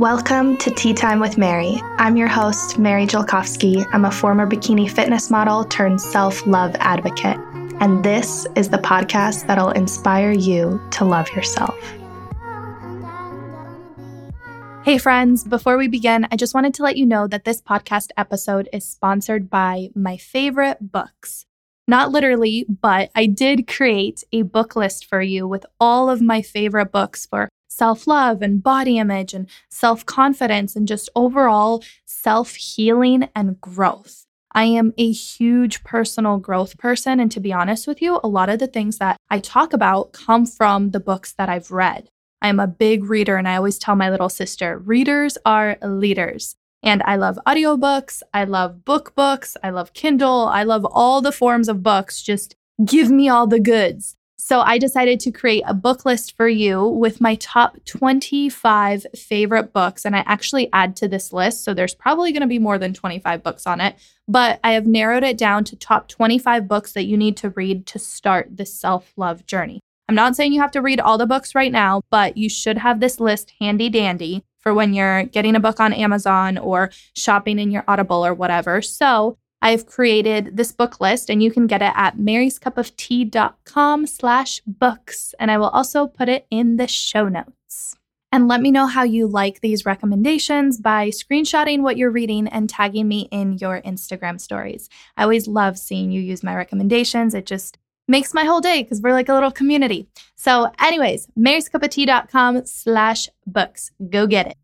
Welcome to Tea Time with Mary. I'm your host, Mary Jelkovsky. I'm a former bikini fitness model turned self love advocate. And this is the podcast that'll inspire you to love yourself. Hey, friends, before we begin, I just wanted to let you know that this podcast episode is sponsored by my favorite books. Not literally, but I did create a book list for you with all of my favorite books for self love and body image and self confidence and just overall self healing and growth. I am a huge personal growth person. And to be honest with you, a lot of the things that I talk about come from the books that I've read. I'm a big reader, and I always tell my little sister readers are leaders. And I love audiobooks, I love book books, I love Kindle, I love all the forms of books. Just give me all the goods. So I decided to create a book list for you with my top 25 favorite books. And I actually add to this list. So there's probably going to be more than 25 books on it, but I have narrowed it down to top 25 books that you need to read to start this self love journey. I'm not saying you have to read all the books right now, but you should have this list handy dandy for when you're getting a book on Amazon or shopping in your Audible or whatever. So I've created this book list and you can get it at maryscupoftea.com slash books. And I will also put it in the show notes. And let me know how you like these recommendations by screenshotting what you're reading and tagging me in your Instagram stories. I always love seeing you use my recommendations. It just makes my whole day because we're like a little community. So, anyways, maryscupoftea.com slash books. Go get it.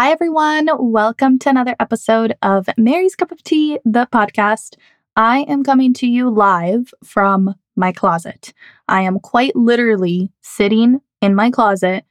Hi, everyone. Welcome to another episode of Mary's Cup of Tea, the podcast. I am coming to you live from my closet. I am quite literally sitting in my closet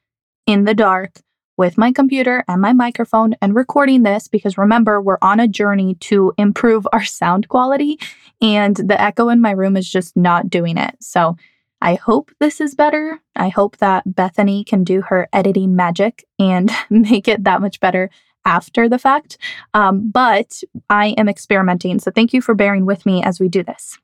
in the dark with my computer and my microphone and recording this because remember, we're on a journey to improve our sound quality, and the echo in my room is just not doing it. So, I hope this is better. I hope that Bethany can do her editing magic and make it that much better after the fact. Um, but I am experimenting. So thank you for bearing with me as we do this.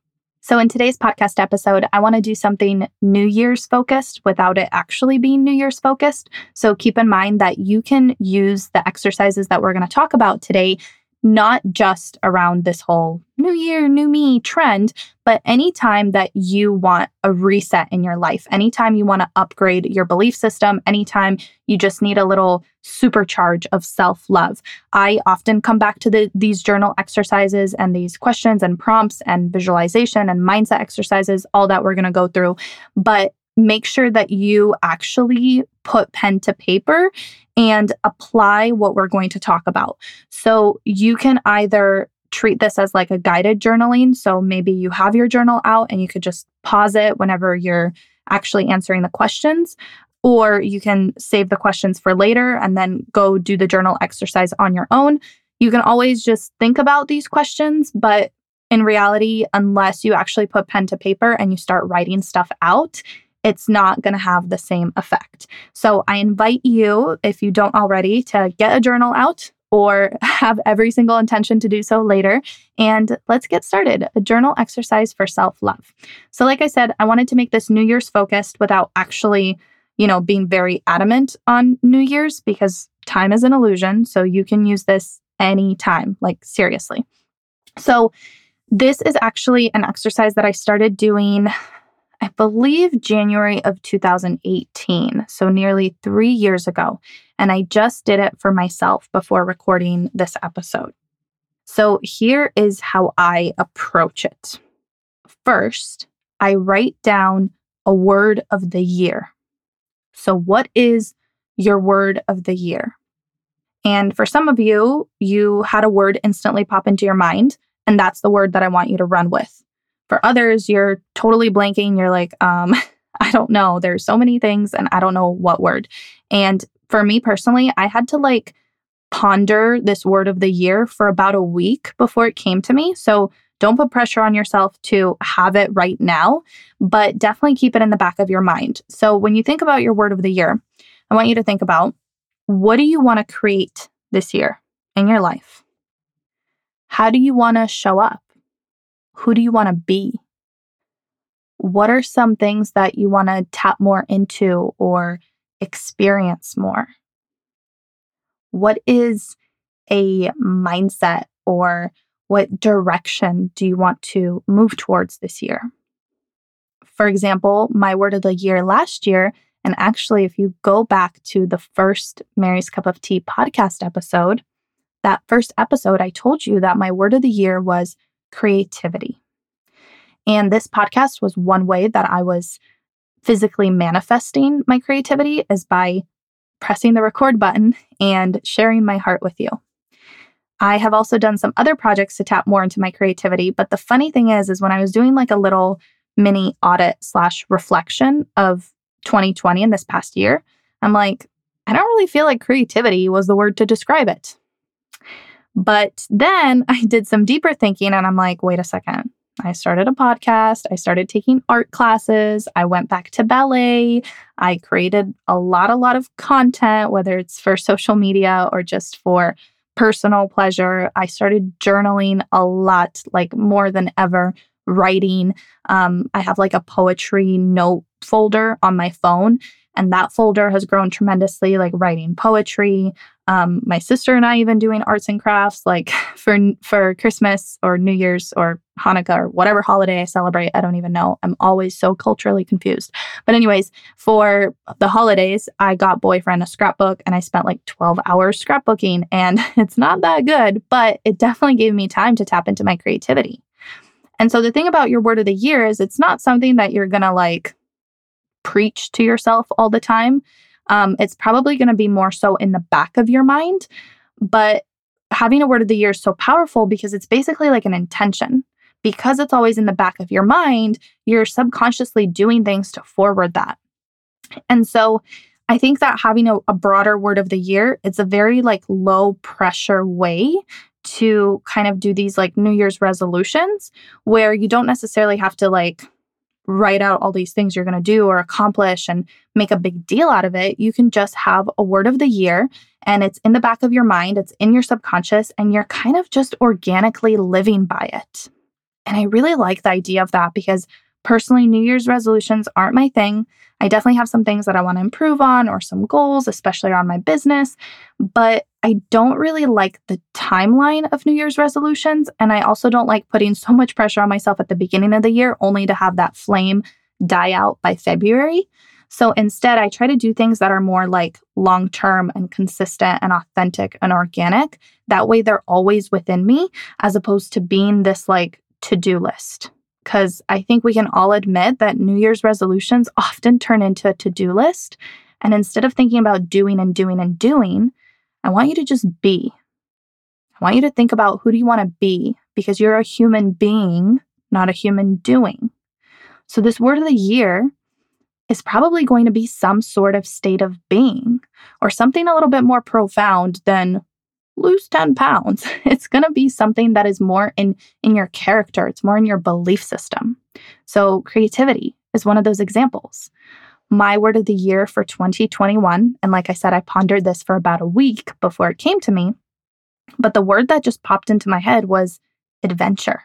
So, in today's podcast episode, I want to do something New Year's focused without it actually being New Year's focused. So, keep in mind that you can use the exercises that we're going to talk about today not just around this whole new year, new me trend, but anytime that you want a reset in your life, anytime you want to upgrade your belief system, anytime you just need a little supercharge of self love. I often come back to the, these journal exercises and these questions and prompts and visualization and mindset exercises, all that we're going to go through. But make sure that you actually put pen to paper and apply what we're going to talk about. So you can either treat this as like a guided journaling. So maybe you have your journal out and you could just pause it whenever you're actually answering the questions. Or you can save the questions for later and then go do the journal exercise on your own. You can always just think about these questions, but in reality, unless you actually put pen to paper and you start writing stuff out, it's not going to have the same effect. So I invite you, if you don't already, to get a journal out or have every single intention to do so later. And let's get started. A journal exercise for self love. So, like I said, I wanted to make this New Year's focused without actually, you know, being very adamant on New Year's because time is an illusion. So, you can use this anytime, like seriously. So, this is actually an exercise that I started doing I believe January of 2018, so nearly three years ago. And I just did it for myself before recording this episode. So here is how I approach it. First, I write down a word of the year. So, what is your word of the year? And for some of you, you had a word instantly pop into your mind, and that's the word that I want you to run with. For others, you're totally blanking. You're like, um, I don't know. There's so many things and I don't know what word. And for me personally, I had to like ponder this word of the year for about a week before it came to me. So don't put pressure on yourself to have it right now, but definitely keep it in the back of your mind. So when you think about your word of the year, I want you to think about what do you want to create this year in your life? How do you want to show up? Who do you want to be? What are some things that you want to tap more into or experience more? What is a mindset or what direction do you want to move towards this year? For example, my word of the year last year, and actually, if you go back to the first Mary's Cup of Tea podcast episode, that first episode, I told you that my word of the year was creativity. And this podcast was one way that I was physically manifesting my creativity is by pressing the record button and sharing my heart with you. I have also done some other projects to tap more into my creativity, but the funny thing is is when I was doing like a little mini audit slash reflection of 2020 in this past year, I'm like, I don't really feel like creativity was the word to describe it. But then I did some deeper thinking and I'm like, wait a second. I started a podcast. I started taking art classes. I went back to ballet. I created a lot, a lot of content, whether it's for social media or just for personal pleasure. I started journaling a lot, like more than ever, writing. Um, I have like a poetry note folder on my phone, and that folder has grown tremendously, like writing poetry, um, my sister and I even doing arts and crafts like for for Christmas or New Year's or Hanukkah or whatever holiday I celebrate. I don't even know. I'm always so culturally confused. But anyways, for the holidays, I got boyfriend a scrapbook and I spent like 12 hours scrapbooking and it's not that good, but it definitely gave me time to tap into my creativity. And so the thing about your word of the year is it's not something that you're going to like preach to yourself all the time um, it's probably going to be more so in the back of your mind. But having a word of the year is so powerful because it's basically like an intention. Because it's always in the back of your mind, you're subconsciously doing things to forward that. And so I think that having a, a broader word of the year, it's a very like low pressure way to kind of do these like New Year's resolutions where you don't necessarily have to like write out all these things you're going to do or accomplish and make a big deal out of it. You can just have a word of the year and it's in the back of your mind, it's in your subconscious, and you're kind of just organically living by it. And I really like the idea of that because personally, New Year's resolutions aren't my thing. I definitely have some things that I want to improve on or some goals, especially around my business. But I don't really like the timeline of New Year's resolutions. And I also don't like putting so much pressure on myself at the beginning of the year only to have that flame die out by February. So instead, I try to do things that are more like long term and consistent and authentic and organic. That way, they're always within me as opposed to being this like to do list because I think we can all admit that New Year's resolutions often turn into a to do list. And instead of thinking about doing and doing and doing, I want you to just be. I want you to think about who do you want to be because you're a human being, not a human doing. So, this word of the year is probably going to be some sort of state of being or something a little bit more profound than lose 10 pounds. It's going to be something that is more in in your character, it's more in your belief system. So creativity is one of those examples. My word of the year for 2021, and like I said I pondered this for about a week before it came to me, but the word that just popped into my head was adventure.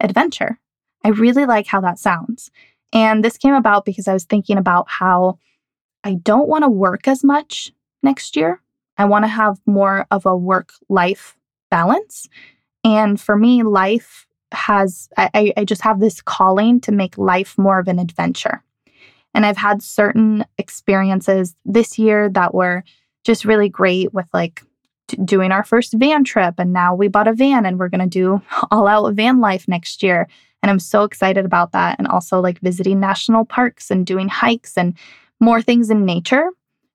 Adventure. I really like how that sounds. And this came about because I was thinking about how I don't want to work as much next year I want to have more of a work life balance. And for me, life has, I, I just have this calling to make life more of an adventure. And I've had certain experiences this year that were just really great with like doing our first van trip. And now we bought a van and we're going to do all out van life next year. And I'm so excited about that. And also like visiting national parks and doing hikes and more things in nature.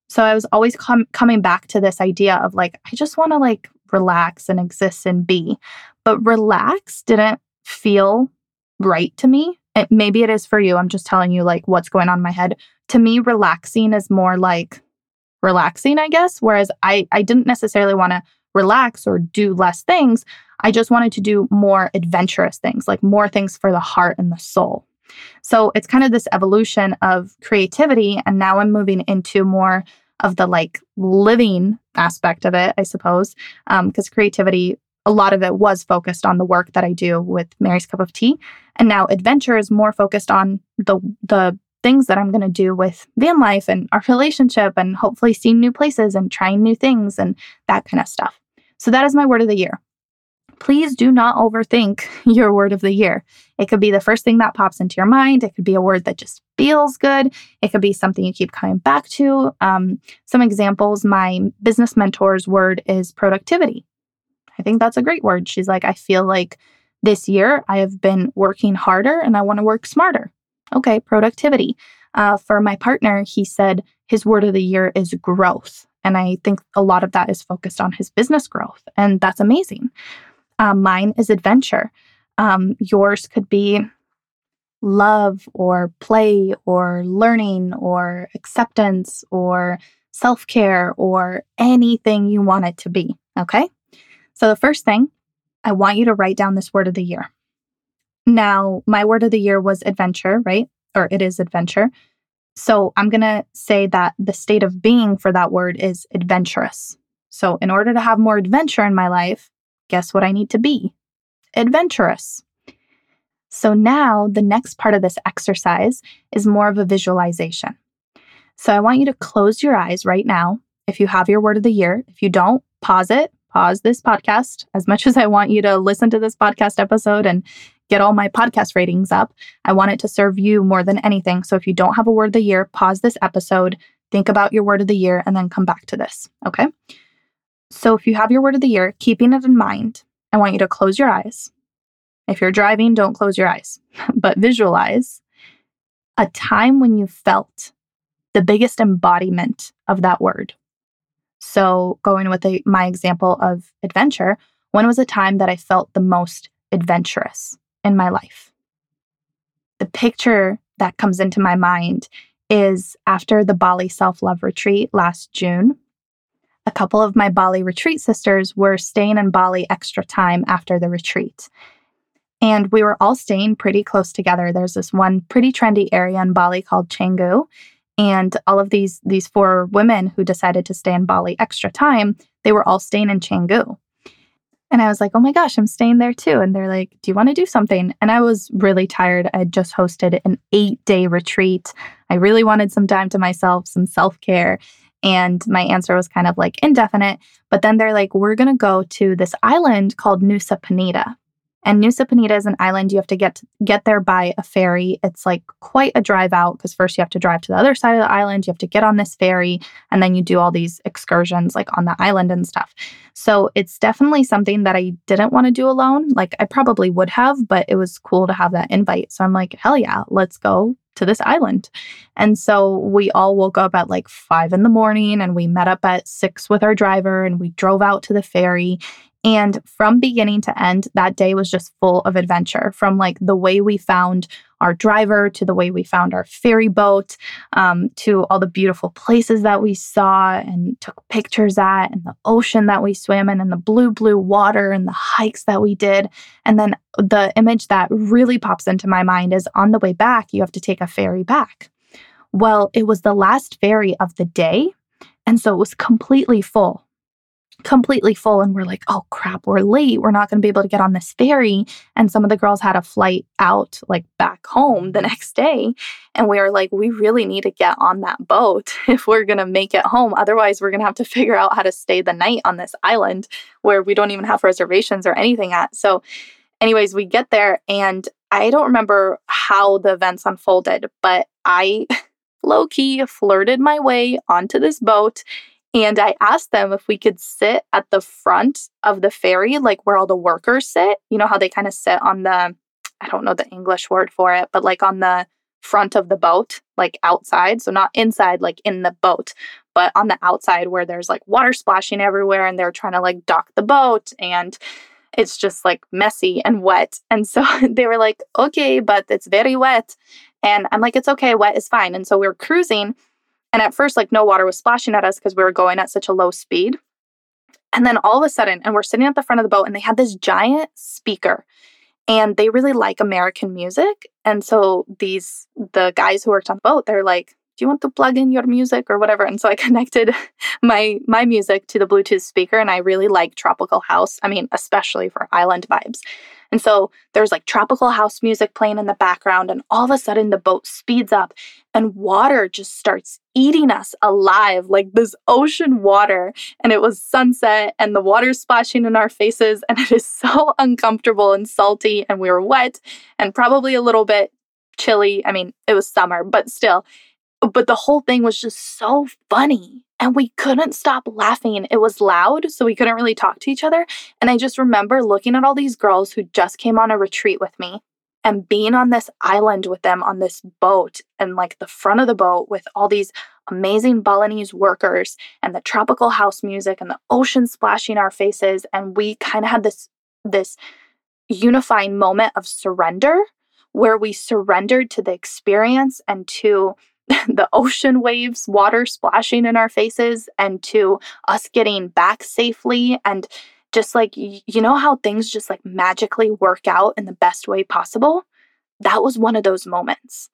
So I was always com- coming back to this idea of like, I just want to like relax and exist and be. But relax didn't feel right to me. It, maybe it is for you. I'm just telling you like what's going on in my head. To me, relaxing is more like relaxing, I guess. Whereas I, I didn't necessarily want to relax or do less things. I just wanted to do more adventurous things, like more things for the heart and the soul. So it's kind of this evolution of creativity. And now I'm moving into more of the like living aspect of it, I suppose, because um, creativity, a lot of it was focused on the work that I do with Mary's Cup of Tea. And now adventure is more focused on the, the, things that I'm going to do with van life and our relationship and hopefully seeing new places and trying new things and that kind of stuff. So that is my word of the year. Please do not overthink your word of the year. It could be the first thing that pops into your mind. It could be a word that just feels good. It could be something you keep coming back to. Um, some examples my business mentor's word is productivity. I think that's a great word. She's like, I feel like this year I have been working harder and I want to work smarter. Okay, productivity. Uh, for my partner, he said his word of the year is growth. And I think a lot of that is focused on his business growth. And that's amazing. Um, mine is adventure. Um, yours could be love or play or learning or acceptance or self care or anything you want it to be. Okay. So, the first thing, I want you to write down this word of the year. Now, my word of the year was adventure, right? Or it is adventure. So, I'm going to say that the state of being for that word is adventurous. So, in order to have more adventure in my life, guess what I need to be? Adventurous. So now the next part of this exercise is more of a visualization. So I want you to close your eyes right now if you have your word of the year. If you don't, pause it, pause this podcast. As much as I want you to listen to this podcast episode and get all my podcast ratings up, I want it to serve you more than anything. So if you don't have a word of the year, pause this episode, think about your word of the year, and then come back to this. Okay. So if you have your word of the year, keeping it in mind, I want you to close your eyes. If you're driving, don't close your eyes, but visualize a time when you felt the biggest embodiment of that word. So, going with a, my example of adventure, when was a time that I felt the most adventurous in my life? The picture that comes into my mind is after the Bali self love retreat last June a couple of my Bali retreat sisters were staying in Bali extra time after the retreat. And we were all staying pretty close together. There's this one pretty trendy area in Bali called Canggu. And all of these these four women who decided to stay in Bali extra time, they were all staying in Canggu. And I was like, oh my gosh, I'm staying there too. And they're like, do you want to do something? And I was really tired. I had just hosted an eight day retreat. I really wanted some time to myself, some self care. And my answer was kind of like indefinite. But then they're like, we're going to go to this island called Nusa Penida. And Nusa Penida is an island you have to get get there by a ferry. It's like quite a drive out because first you have to drive to the other side of the island, you have to get on this ferry, and then you do all these excursions like on the island and stuff. So it's definitely something that I didn't want to do alone. Like I probably would have, but it was cool to have that invite. So I'm like, hell yeah, let's go to this island. And so we all woke up at like five in the morning and we met up at six with our driver and we drove out to the ferry. And from beginning to end, that day was just full of adventure from like the way we found our driver to the way we found our ferry boat um, to all the beautiful places that we saw and took pictures at and the ocean that we swam in and the blue, blue water and the hikes that we did. And then the image that really pops into my mind is on the way back, you have to take a ferry back. Well, it was the last ferry of the day. And so it was completely full completely full and we're like, oh crap, we're late. We're not going to be able to get on this ferry. And some of the girls had a flight out, like back home the next day. And we were like, we really need to get on that boat if we're going to make it home. Otherwise, we're going to have to figure out how to stay the night on this island where we don't even have reservations or anything at. So, anyways, we get there and I don't remember how the events unfolded, but I low key flirted my way onto this boat and I asked them if we could sit at the front of the ferry, like where all the workers sit. You know how they kind of sit on the, I don't know the English word for it, but like on the front of the boat, like outside. So not inside, like in the boat, but on the outside where there's like water splashing everywhere and they're trying to like dock the boat and it's just like messy and wet. And so they were like, okay, but it's very wet. And I'm like, it's okay, wet is fine. And so we are cruising and at first, like no water was splashing at us because we were going at such a low speed. And then all of a sudden, and we're sitting at the front of the boat, and they had this giant speaker. And they really like American music. And so these, the guys who worked on the boat, they're like, do you want to plug in your music or whatever? And so I connected my my music to the Bluetooth speaker and I really like tropical house. I mean, especially for island vibes. And so there's like tropical house music playing in the background and all of a sudden the boat speeds up and water just starts eating us alive like this ocean water and it was sunset and the water splashing in our faces and it is so uncomfortable and salty and we were wet and probably a little bit chilly. I mean, it was summer, but still. But the whole thing was just so funny. And we couldn't stop laughing. It was loud, so we couldn't really talk to each other. And I just remember looking at all these girls who just came on a retreat with me and being on this island with them on this boat and like the front of the boat with all these amazing Balinese workers and the tropical house music and the ocean splashing our faces. And we kind of had this, this unifying moment of surrender where we surrendered to the experience and to the ocean waves, water splashing in our faces, and to us getting back safely. And just like, you know, how things just like magically work out in the best way possible? That was one of those moments.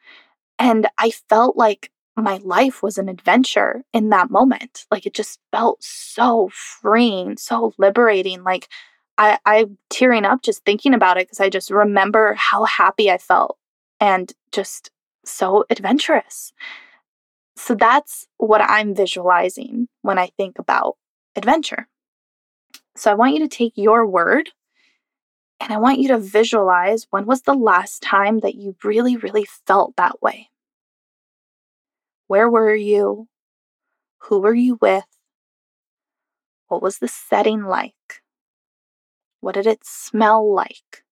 And I felt like my life was an adventure in that moment. Like it just felt so freeing, so liberating. Like I, I'm tearing up just thinking about it because I just remember how happy I felt and just so adventurous. So that's what I'm visualizing when I think about adventure. So I want you to take your word and I want you to visualize when was the last time that you really, really felt that way? Where were you? Who were you with? What was the setting like? What did it smell like?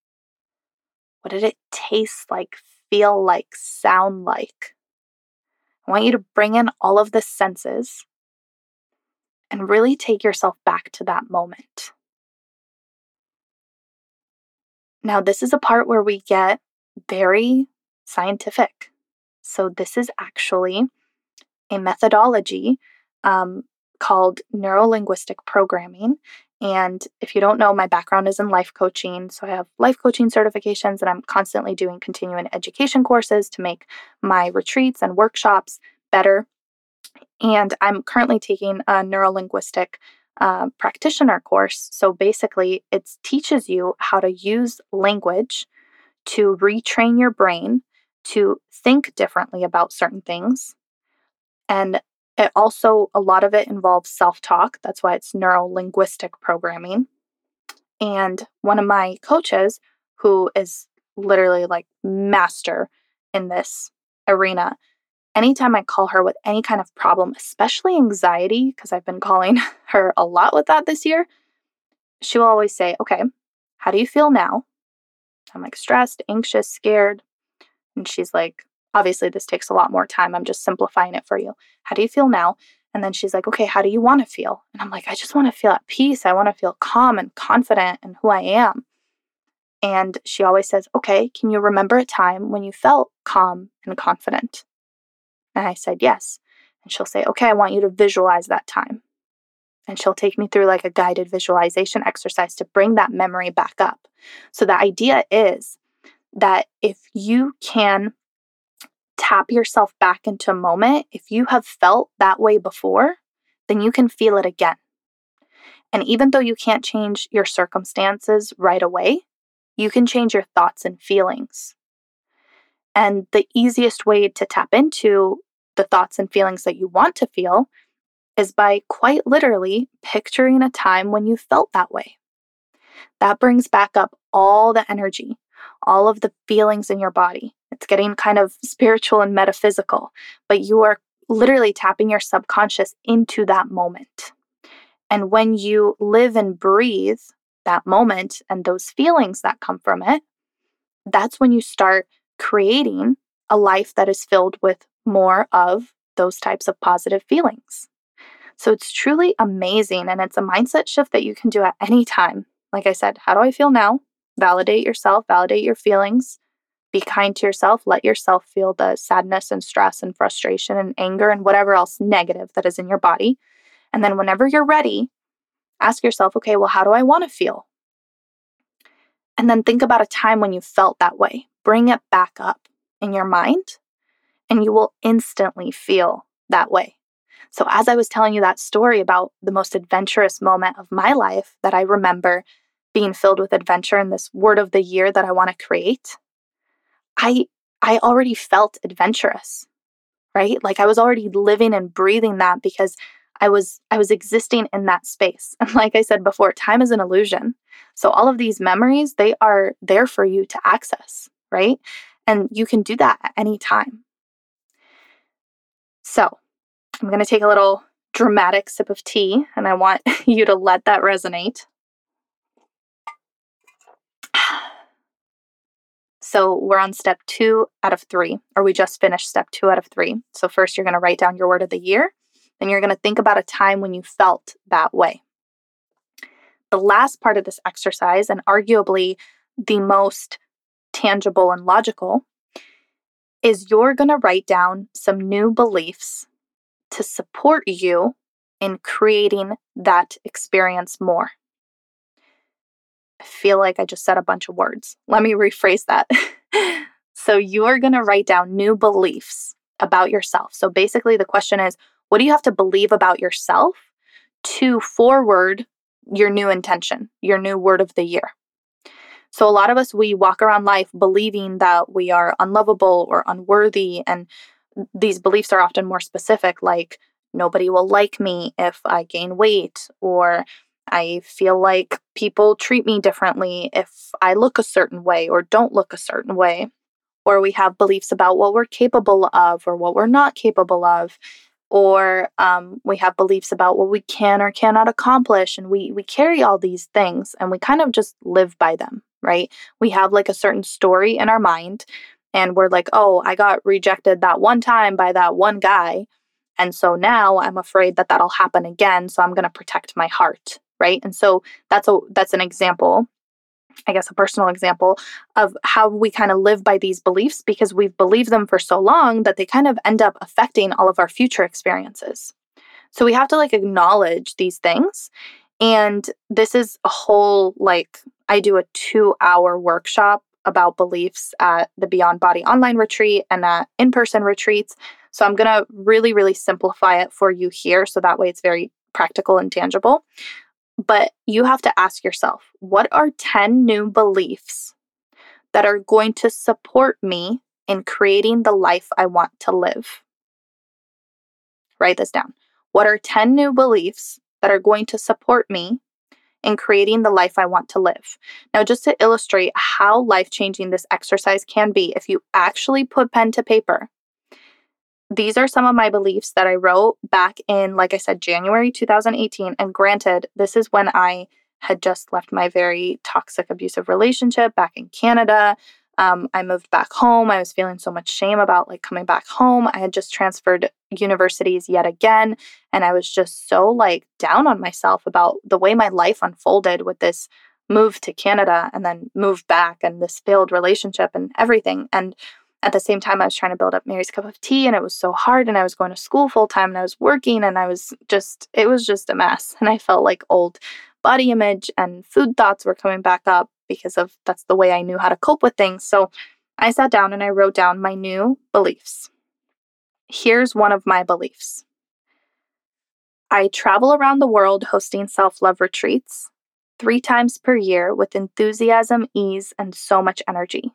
What did it taste like, feel like, sound like? I want you to bring in all of the senses and really take yourself back to that moment. Now, this is a part where we get very scientific. So, this is actually a methodology um, called neurolinguistic programming. And if you don't know, my background is in life coaching. So I have life coaching certifications, and I'm constantly doing continuing education courses to make my retreats and workshops better. And I'm currently taking a neurolinguistic uh, practitioner course. So basically, it teaches you how to use language to retrain your brain to think differently about certain things and it also, a lot of it involves self talk. That's why it's neuro linguistic programming. And one of my coaches, who is literally like master in this arena, anytime I call her with any kind of problem, especially anxiety, because I've been calling her a lot with that this year, she will always say, Okay, how do you feel now? I'm like stressed, anxious, scared. And she's like, Obviously, this takes a lot more time. I'm just simplifying it for you. How do you feel now? And then she's like, okay, how do you want to feel? And I'm like, I just want to feel at peace. I want to feel calm and confident in who I am. And she always says, okay, can you remember a time when you felt calm and confident? And I said, yes. And she'll say, okay, I want you to visualize that time. And she'll take me through like a guided visualization exercise to bring that memory back up. So the idea is that if you can tap yourself back into a moment, if you have felt that way before, then you can feel it again. And even though you can't change your circumstances right away, you can change your thoughts and feelings. And the easiest way to tap into the thoughts and feelings that you want to feel is by quite literally picturing a time when you felt that way. That brings back up all the energy, all of the feelings in your body. It's getting kind of spiritual and metaphysical, but you are literally tapping your subconscious into that moment. And when you live and breathe that moment and those feelings that come from it, that's when you start creating a life that is filled with more of those types of positive feelings. So it's truly amazing. And it's a mindset shift that you can do at any time. Like I said, how do I feel now? Validate yourself, validate your feelings, be kind to yourself. Let yourself feel the sadness and stress and frustration and anger and whatever else negative that is in your body. And then, whenever you're ready, ask yourself, okay, well, how do I want to feel? And then think about a time when you felt that way. Bring it back up in your mind and you will instantly feel that way. So, as I was telling you that story about the most adventurous moment of my life that I remember being filled with adventure in this word of the year that I want to create, I I already felt adventurous, right? Like I was already living and breathing that because I was I was existing in that space. And like I said before, time is an illusion. So all of these memories, they are there for you to access, right? And you can do that at any time. So, I'm going to take a little dramatic sip of tea and I want you to let that resonate. So we're on step two out of three, or we just finished step two out of three. So, first, you're going to write down your word of the year. Then, you're going to think about a time when you felt that way. The last part of this exercise, and arguably the most tangible and logical, is you're going to write down some new beliefs to support you in creating that experience more. Feel like I just said a bunch of words. Let me rephrase that. so, you are going to write down new beliefs about yourself. So, basically, the question is what do you have to believe about yourself to forward your new intention, your new word of the year? So, a lot of us, we walk around life believing that we are unlovable or unworthy. And these beliefs are often more specific, like nobody will like me if I gain weight, or I feel like people treat me differently if I look a certain way or don't look a certain way. Or we have beliefs about what we're capable of or what we're not capable of. Or um, we have beliefs about what we can or cannot accomplish. And we, we carry all these things and we kind of just live by them, right? We have like a certain story in our mind and we're like, oh, I got rejected that one time by that one guy. And so now I'm afraid that that'll happen again. So I'm going to protect my heart right? And so that's a that's an example I guess a personal example of how we kind of live by these beliefs because we've believed them for so long that they kind of end up affecting all of our future experiences. So we have to like acknowledge these things. And this is a whole like, I do a two hour workshop about beliefs at the Beyond Body online retreat and at in person retreats. So I'm going to really, really simplify it for you here. So that way it's very practical and tangible. But you have to ask yourself what are 10 new beliefs that are going to support me in creating the life I want to live? Write this down. What are 10 new beliefs that are going to support me in creating the life I want to live? Now, just to illustrate how life changing this exercise can be, if you actually put pen to paper these are some of my beliefs that I wrote back in, like I said, January 2018. And granted, this is when I had just left my very toxic, abusive relationship back in Canada. Um, I moved back home. I was feeling so much shame about like coming back home. I had just transferred universities yet again. And I was just so like down on myself about the way my life unfolded with this move to Canada and then move back and this failed relationship and everything. And at the same time, I was trying to build up Mary's Cup of Tea, and it was so hard. And I was going to school full time, and I was working, and I was just, it was just a mess. And I felt like old body image and food thoughts were coming back up because of that's the way I knew how to cope with things. So I sat down and I wrote down my new beliefs. Here's one of my beliefs I travel around the world hosting self love retreats three times per year with enthusiasm, ease, and so much energy.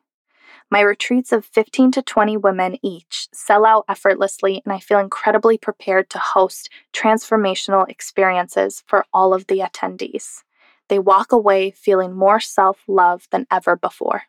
My retreats of 15 to 20 women each sell out effortlessly, and I feel incredibly prepared to host transformational experiences for all of the attendees. They walk away feeling more self love than ever before.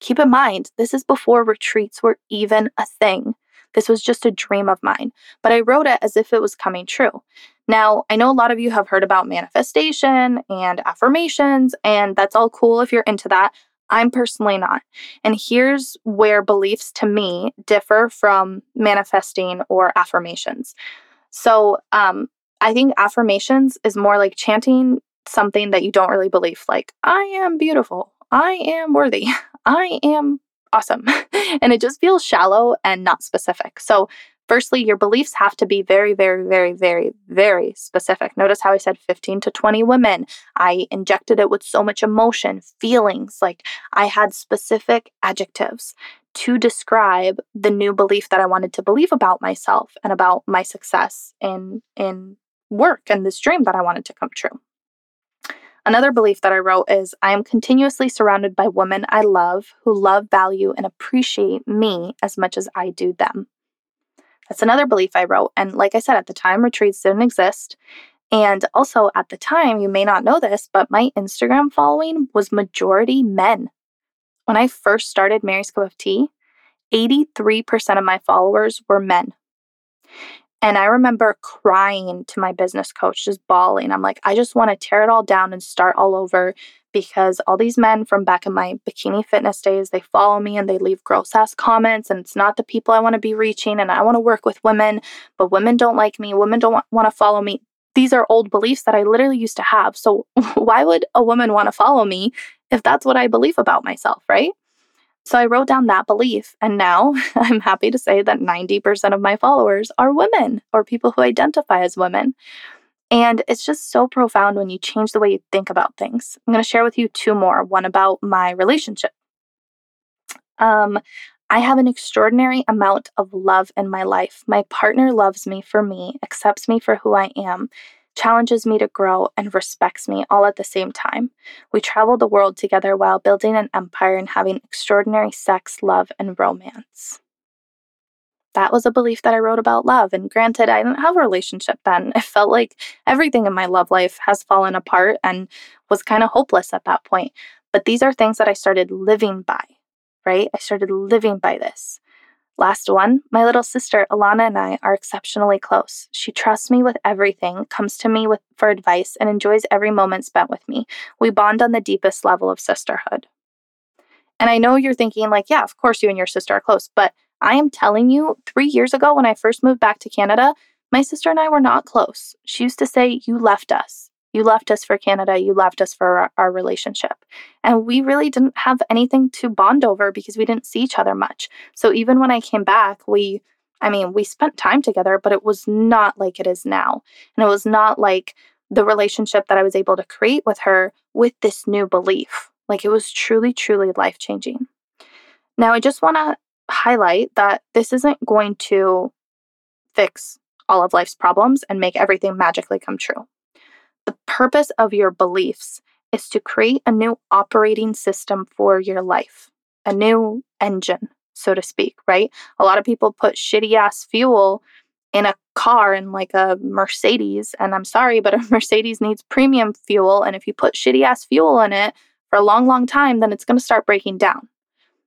Keep in mind, this is before retreats were even a thing. This was just a dream of mine, but I wrote it as if it was coming true. Now, I know a lot of you have heard about manifestation and affirmations, and that's all cool if you're into that. I'm personally not. And here's where beliefs to me differ from manifesting or affirmations. So, um, I think affirmations is more like chanting something that you don't really believe, like, I am beautiful, I am worthy, I am awesome. and it just feels shallow and not specific. So, Firstly, your beliefs have to be very, very, very, very, very specific. Notice how I said 15 to 20 women. I injected it with so much emotion, feelings, like I had specific adjectives to describe the new belief that I wanted to believe about myself and about my success in in work and this dream that I wanted to come true. Another belief that I wrote is I am continuously surrounded by women I love who love, value, and appreciate me as much as I do them. That's another belief I wrote. And like I said, at the time, retreats didn't exist. And also at the time, you may not know this, but my Instagram following was majority men. When I first started Mary's Cup of Tea, 83% of my followers were men. And I remember crying to my business coach, just bawling. I'm like, I just want to tear it all down and start all over because all these men from back in my bikini fitness days, they follow me and they leave gross ass comments. And it's not the people I want to be reaching. And I want to work with women, but women don't like me. Women don't want to follow me. These are old beliefs that I literally used to have. So why would a woman want to follow me if that's what I believe about myself, right? So I wrote down that belief, and now I'm happy to say that 90% of my followers are women or people who identify as women. And it's just so profound when you change the way you think about things. I'm going to share with you two more one about my relationship. Um, I have an extraordinary amount of love in my life. My partner loves me for me, accepts me for who I am, challenges me to grow, and respects me all at the same time. We travel the world together while building an empire and having extraordinary sex, love, and romance. That was a belief that I wrote about love. And granted, I didn't have a relationship then. It felt like everything in my love life has fallen apart and was kind of hopeless at that point. But these are things that I started living by, right? I started living by this. Last one, my little sister Alana and I are exceptionally close. She trusts me with everything, comes to me with for advice, and enjoys every moment spent with me. We bond on the deepest level of sisterhood. And I know you're thinking, like, yeah, of course you and your sister are close, but I am telling you, three years ago when I first moved back to Canada, my sister and I were not close. She used to say, You left us. You left us for Canada. You left us for our, our, relationship. And we really didn't have anything to bond over because we didn't see each other much. So even when I came back, we, I mean, we spent time together, but it was not like it is now. And it was not like the relationship that I was able to create with her with this new belief. Like it was truly, truly life changing. Now, I just want to highlight that this isn't going to fix all of life's problems and make everything magically come true. The purpose of your beliefs is to create a new operating system for your life, a new engine, so to speak, right? A lot of people put shitty ass fuel in a car in like a Mercedes. And I'm sorry, but a Mercedes needs premium fuel. And if you put shitty ass fuel in it for a long, long time, then it's going to start breaking down.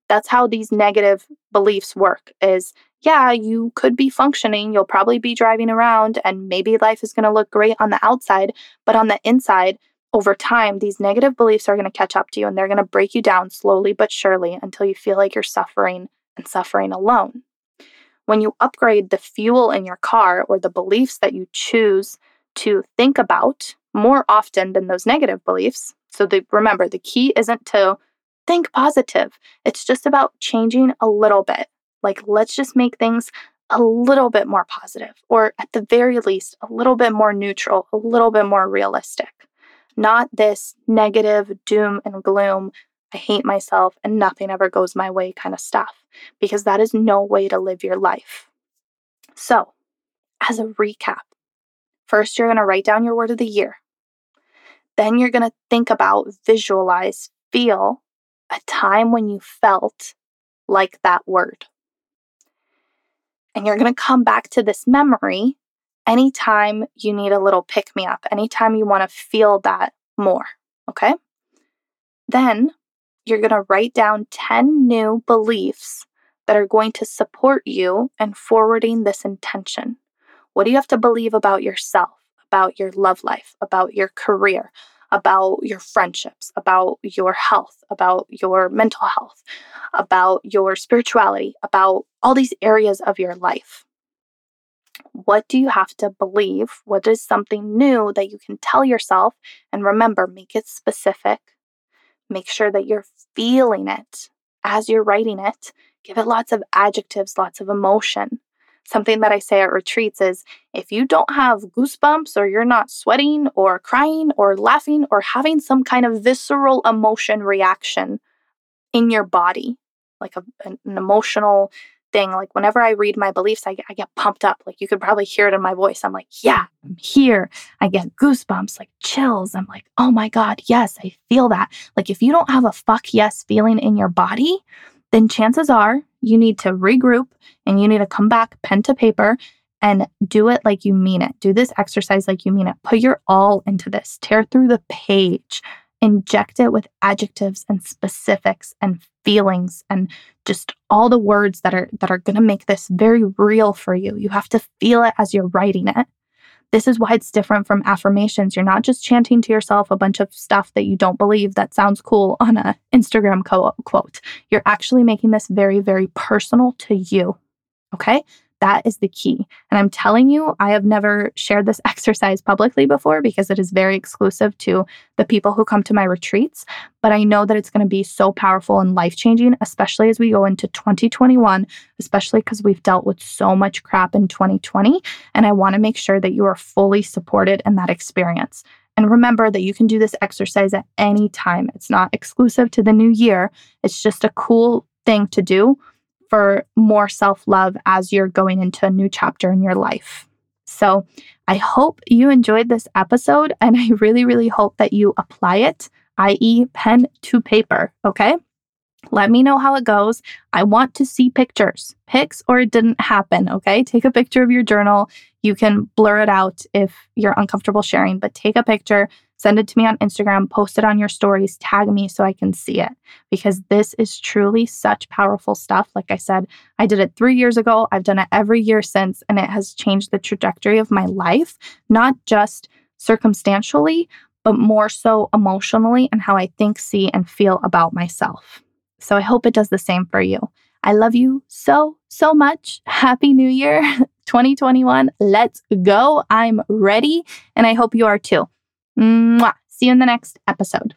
That's how these negative beliefs work is yeah, you could be functioning, you'll probably be driving around, and maybe life is going to look great on the outside, but on the inside, over time, these negative beliefs are going to catch up to you and they're going to break you down slowly but surely until you feel like you're suffering and suffering alone. When you upgrade the fuel in your car or the beliefs that you choose to think about more often than those negative beliefs, so the, remember, the key isn't to think positive, it's just about changing a little bit like, let's just make things a little bit more positive, or at the very least, a little bit more neutral, a little bit more realistic. Not this negative doom and gloom, I hate myself and nothing ever goes my way kind of stuff, because that is no way to live your life. So, as a recap, first you're going to write down your word of the year. Then you're going to think about, visualize, feel a time when you felt like that word. And you're going to come back to this memory anytime you need a little pick me up, anytime you want to feel that more. Okay. Then you're going to write down 10 new beliefs that are going to support you in forwarding this intention. What do you have to believe about yourself, about your love life, about your career, about your friendships, about your health, about your mental health, about your spirituality, about all these areas of your life. What do you have to believe? What is something new that you can tell yourself? And remember, make it specific. Make sure that you're feeling it as you're writing it. Give it lots of adjectives, lots of emotion. Something that I say at retreats is if you don't have goosebumps or you're not sweating or crying or laughing or having some kind of visceral emotion reaction in your body, like a, an, emotional thing. Like whenever I read my beliefs, I, I get pumped up. Like you could probably hear it in my voice. I'm like, yeah, I'm here. I get goosebumps, like chills. I'm like, oh my God, yes, I feel that. Like if you don't have a fuck yes feeling in your body, then chances are you need to regroup and you need to come back pen to paper and do it like you mean it. Do this exercise like you mean it. Put your all into this. Tear through the page. Inject it with adjectives and specifics and feelings and just all the words that are that are going to make this very real for you. You have to feel it as you're writing it. This is why it's different from affirmations. You're not just chanting to yourself a bunch of stuff that you don't believe that sounds cool on a Instagram co- quote. You're actually making this very very personal to you. Okay? That is the key. And I'm telling you, I have never shared this exercise publicly before because it is very exclusive to the people who come to my retreats. But I know that it's going to be so powerful and life changing, especially as we go into 2021, especially because we've dealt with so much crap in 2020. And I want to make sure that you are fully supported in that experience. And remember that you can do this exercise at any time. It's not exclusive to the new year, it's just a cool thing to do for more self love as you're going into a new chapter in your life. So I hope you enjoyed this episode and I really, really hope that you apply it, i.e., pen to paper. Okay. Let me know how it goes. I want to see pictures, pics, or it didn't happen. Okay. Take a picture of your journal. You can blur it out if you're uncomfortable sharing, but take a picture, Send it to me on Instagram, post it on your stories, tag me so I can see it because this is truly such powerful stuff. Like I said, I did it three years ago. I've done it every year since, and it has changed the trajectory of my life, not just circumstantially, but more so emotionally and how I think, see, and feel about myself. So I hope it does the same for you. I love you so, so much. Happy New Year 2021. Let's go. I'm ready, and I hope you are too. Mwah. See you in the next episode.